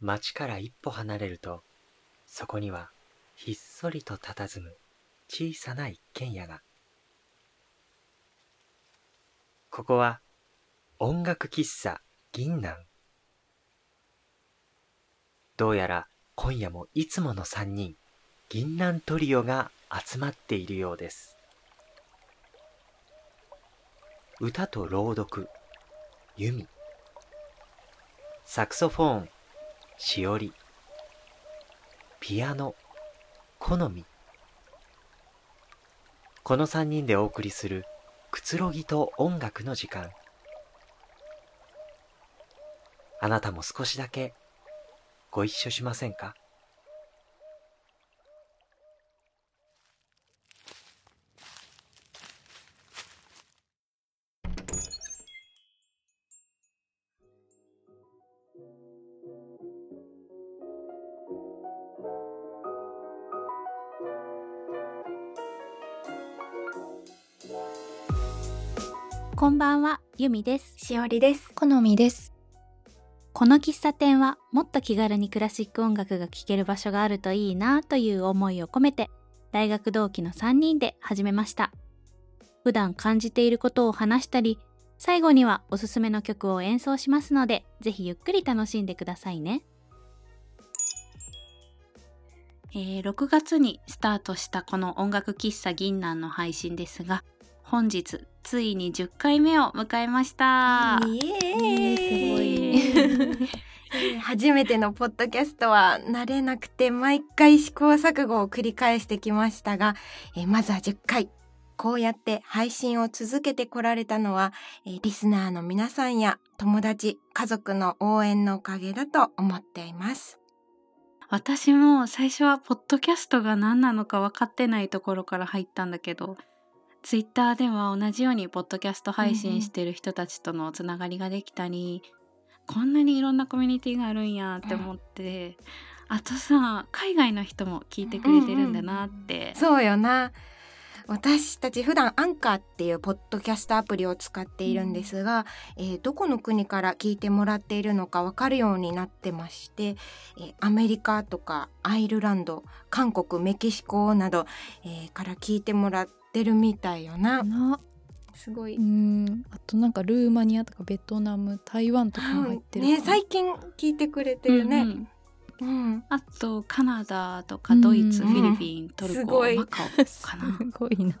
町から一歩離れると、そこにはひっそりと佇む小さな一軒家が。ここは音楽喫茶銀南。どうやら今夜もいつもの三人、銀南トリオが集まっているようです。歌と朗読、弓。サクソフォーン、しおり。ピアノ、好み。この三人でお送りするくつろぎと音楽の時間。あなたも少しだけご一緒しませんか？こんばんは、ゆみです。しおりです。好みです。この喫茶店はもっと気軽にクラシック音楽が聴ける場所があるといいなという思いを込めて大学同期の3人で始めました。普段感じていることを話したり、最後にはおすすめの曲を演奏しますので、ぜひゆっくり楽しんでくださいね。えー、6月にスタートしたこの音楽喫茶銀南の配信ですが、本日ついに10回目を迎えました。イエーイ。初めてのポッドキャストは慣れなくて毎回試行錯誤を繰り返してきましたが、えまずは10回。こうやって配信を続けてこられたのは、えリスナーの皆さんや友達、家族の応援のおかげだと思っています。私も最初はポッドキャストが何なのか分かってないところから入ったんだけど、ツイッターでは同じようにポッドキャスト配信してる人たちとのつながりができたり、うん、こんなにいろんなコミュニティがあるんやって思って、うん、あとさ海外の人も聞いてくれてるんだなって、うん。うん、そうよな。私たち普段アンカーっていうポッドキャストアプリを使っているんですが、うん、えー、どこの国から聞いてもらっているのかわかるようになってまして、えー、アメリカとかアイルランド韓国メキシコなど、えー、から聞いてもらってってるみたいよな。な。すごい。うん。あとなんかルーマニアとかベトナム台湾とかも入ってる、ね最近聞いてくれてるね、うんうん、あとカナダとかドイツ、うん、フィリピントルコマカオかな。すごいな。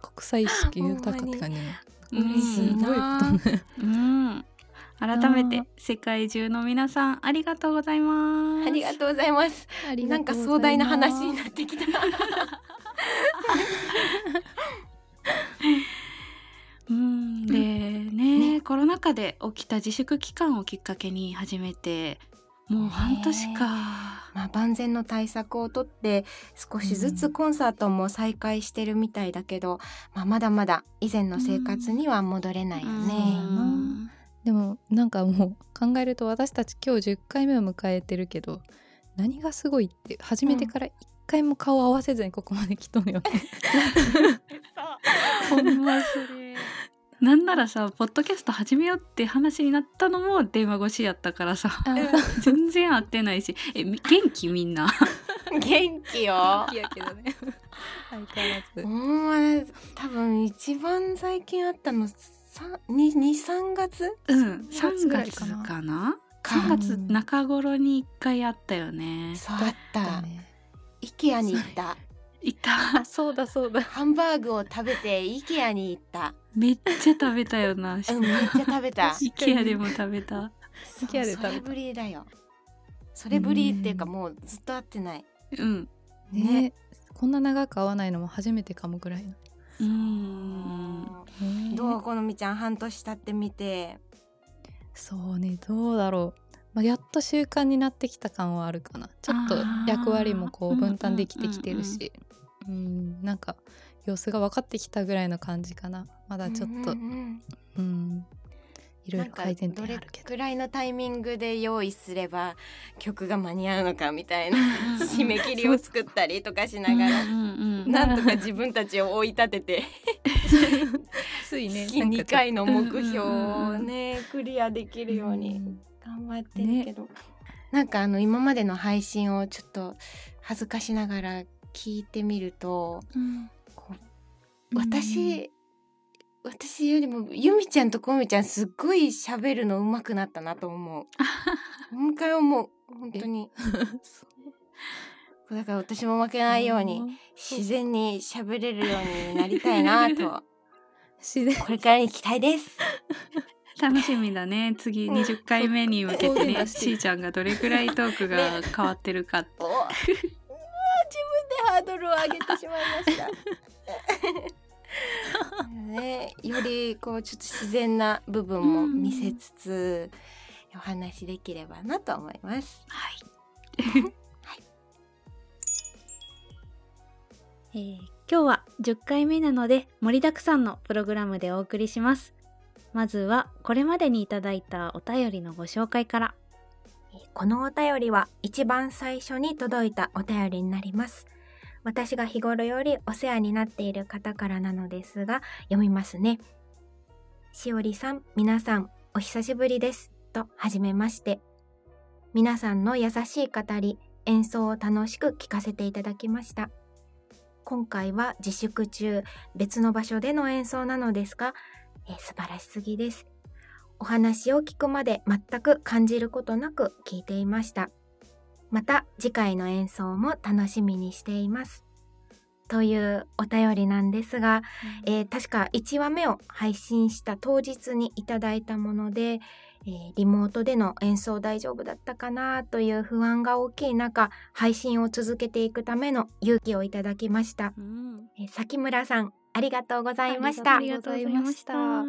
国際意識豊かって感じね嬉しいな、うん、改めて世界中の皆さんありがとうございます。ありがとうございます。なんか壮大な話になってきた うんでね、ね、コロナ禍で起きた自粛期間をきっかけに始めてもう半年か、まあ、万全の対策をとって少しずつコンサートも再開してるみたいだけど、うん、まあ、まだまだ以前の生活には戻れないよね。うん。でもなんかもう考えると私たち今日10回目を迎えてるけど何がすごいって始めてから1回も顔合わせずにここまで来とんよ ほんまそれ。なんならさポッドキャスト始めようって話になったのも電話越しやったからさ。全然会ってないし。え元気みんな？元気よ。元気やけどね。相変わらず。ほん多分一番最近会ったの23月？うん。3月かな。かな。3月中頃に1回会ったよね。そうあった、ね、IKEA に行った。行った。そうだそうだ。ハンバーグを食べて IKEA に行った。めっちゃ食べたよな、うん、めっちゃ食べた。IKEA でも食べた。IKEA で食べた。それぶりだよ。それぶりっていうかもうずっと会ってない。うん。ね。ね。こんな長く会わないのも初めてかもぐらいの。うん。どうこのみちゃん半年経ってみて。そうねどうだろうまあ、やっと習慣になってきた感はあるかな。ちょっと役割もこう分担できてきてるし。うんなんか様子が分かってきたぐらいの感じかな。まだちょっとうんいろいろ改善点あるけど。どれくらいのタイミングで用意すれば曲が間に合うのかみたいな締め切りを作ったりとかしながらなんとか自分たちを追い立てて ついね月2回の目標をねクリアできるように。頑張ってるけど、ね、なんかあの今までの配信をちょっと恥ずかしながら聞いてみるとうん。こう私、私よりもゆみちゃんとこみちゃんすっごい喋るの上手くなったなと思う。今回思う本当に。だから私も負けないように自然に喋れるようになりたいなと。自然。これからに期待です。楽しみだね。次うん。20回目に向けてねしーちゃんがどれくらいトークが変わってるか。自分でハードルを上げてしまいました。ね、よりこうちょっと自然な部分も見せつつ、お話できればなと思います。はい。えー今日は10回目なので盛りだくさんのプログラムでお送りしますまずはこれまでにいただいたお便りのご紹介からこのお便りは一番最初に届いたお便りになります。私が日頃よりお世話になっている方からなのですが、読みますね。しおりさん、皆さん、お久しぶりです。と、はじめまして。皆さんの優しい語り、演奏を楽しく聞かせていただきました。今回は自粛中、別の場所での演奏なのですが、えー素晴らしすぎです。お話を聞くまで全く感じることなく聞いていました。また次回の演奏も楽しみにしています。というお便りなんですが、えー確か1話目を配信した当日にいただいたもので、えーリモートでの演奏大丈夫だったかなという不安が大きい中、配信を続けていくための勇気をいただきました。うんえー崎村さん、ありがとうございました。ありがとうございました。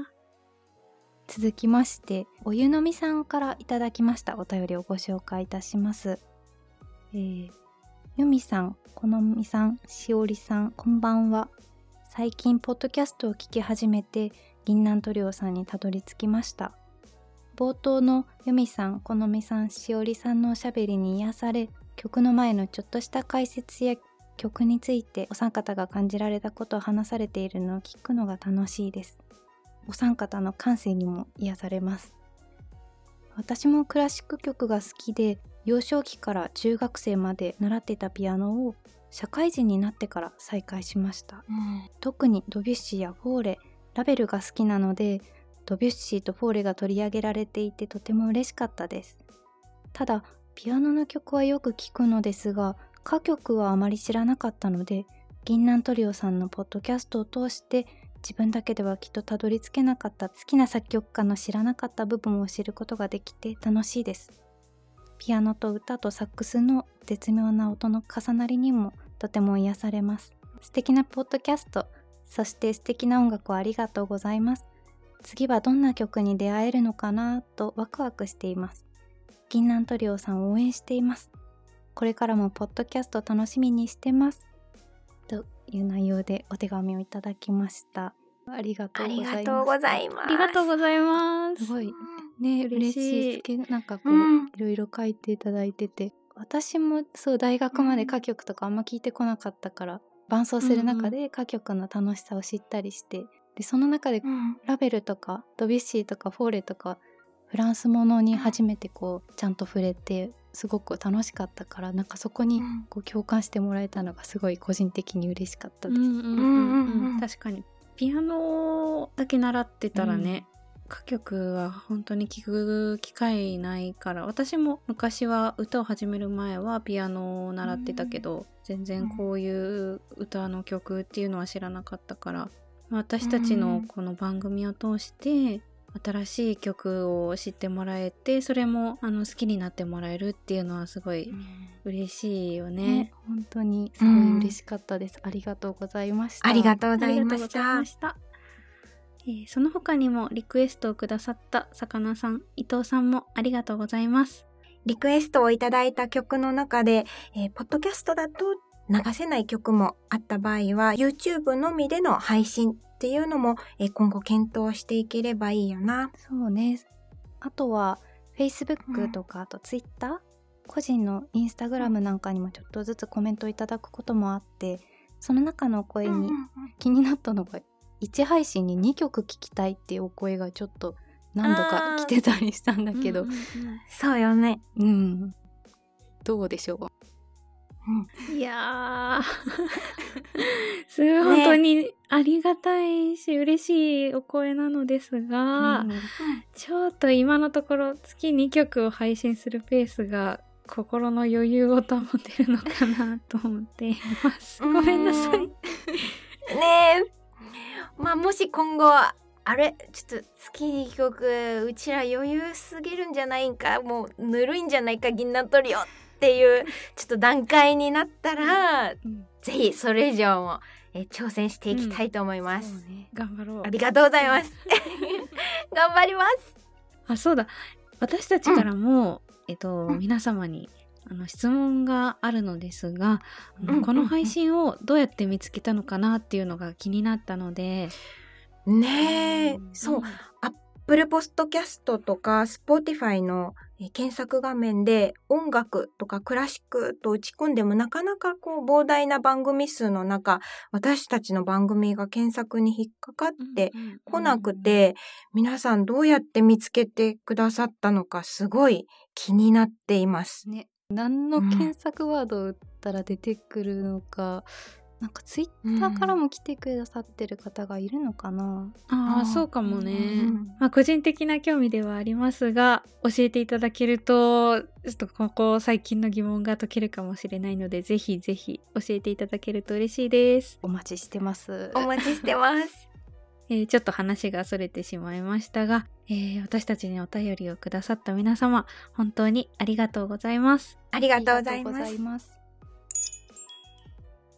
続きましてお湯のみさんからいただきましたお便りをご紹介いたします。えー、よみさんこのみさんしおりさんこんばんは。最近ポッドキャストを聞き始めて銀杏トリオさんにたどり着きました。冒頭のよみさんこのみさんしおりさんのおしゃべりに癒され曲の前のちょっとした解説や曲についてお三方が感じられたことを話されているのを聞くのが楽しいです。お三方の感性にも癒されます。私もクラシック曲が好きで幼少期から中学生まで習っていたピアノを社会人になってから再開しました。うん。特にドビュッシーやフォーレラベルが好きなのでドビュッシーとフォーレが取り上げられていてとても嬉しかったです。ただピアノの曲はよく聞くのですが歌曲はあまり知らなかったので銀杏トリオさんのポッドキャストを通して自分だけではきっとたどり着けなかった好きな作曲家の知らなかった部分を知ることができて楽しいです。ピアノと歌とサックスの絶妙な音の重なりにもとても癒されます。素敵なポッドキャスト。そして素敵な音楽をありがとうございます。次はどんな曲に出会えるのかなとワクワクしています。銀杏トリオさんを応援しています。これからもポッドキャスト楽しみにしてます。という内容でお手紙をいただきました。ありがとあうございます。りがとうございます。ありがとうございます。すごい。ね嬉嬉ししい。いすけなんかこう、うん。いろいろ書いていただいてて。私もそう大学まで歌曲とかあんま聞いてこなかったから、伴奏する中で歌曲の楽しさを知ったりしてでその中でうん。ラベルとかドビュッシーとかフォーレとかフランスものに初めてこうちゃんと触れてすごく楽しかったからなんかそこにうん。こう共感してもらえたのがすごい個人的に嬉しかったです。うんうんうんうんうん。うん確かに。ピアノだけ習ってたらね、歌曲は本当に聴く機会ないから私も昔は歌を始める前はピアノを習ってたけど、全然こういう歌の曲っていうのは知らなかったから私たちのこの番組を通して新しい曲を知ってもらえてそれもあの好きになってもらえるっていうのはすごい嬉しいよねね。本当にすごい嬉しかったです。ありがとうございました。ありがとうございましたま。した。えーその他にもリクエストをくださった魚さん、伊藤さんもありがとうございます。リクエストをいただいた曲の中で、えーポッドキャストだと流せない曲もあった場合は、YouTube のみでの配信っていうのも、えー今後検討していければいいよな。そうね。あとは Facebook とか、あと Twitter 個人の Instagram なんかにもちょっとずつコメントいただくこともあってその中のお声に気になったのが1配信に2曲聴きたいっていうお声がちょっと何度か来てたりしたんだけど。うんうんうん。そうよね。うん。どうでしょう？いやー。すごい。本当にありがたいし、嬉しいお声なのですが、ちょっと今のところ月2曲を配信するペースが心の余裕を保てるのかなと思っています。ごめんなさい。ねえ。まあもし今後あれ？ちょっと月に曲うちら余裕すぎるんじゃないんか？もうぬるいんじゃないか銀杏トリオっていうちょっと段階になったら、うん。ぜひそれ以上もえ挑戦していきたいと思います、ね。頑張ろう。あ。りがとうございます。頑張ります。あ、そうだ。私たちからも、えっと、うん。皆様にあの質問があるのですが、うんこの配信をどうやって見つけたのかなっていうのが気になったので、ねえ。そう。うん Apple Podcast とか Spotify のえー検索画面で音楽とかクラシックと打ち込んでもなかなかこう膨大な番組数の中私たちの番組が検索に引っかかってうんうんこなくて皆さんどうやって見つけてくださったのかすごい気になっています。ね。何の検索ワードを打ったら出てくるのか、なんかツイッターからも来てくださってる方がいるのかな、ああ、あーそうかもね。うんまあ、個人的な興味ではありますが、教えていただけると、ちょっとここ最近の疑問が解けるかもしれないので、ぜひぜひ教えていただけると嬉しいです。お待ちしてますお待ちしてます。えーちょっと話がそれてしまいましたが、えー私たちにお便りをくださった皆様、本当にありがとうございます。ありがとうご。ざいます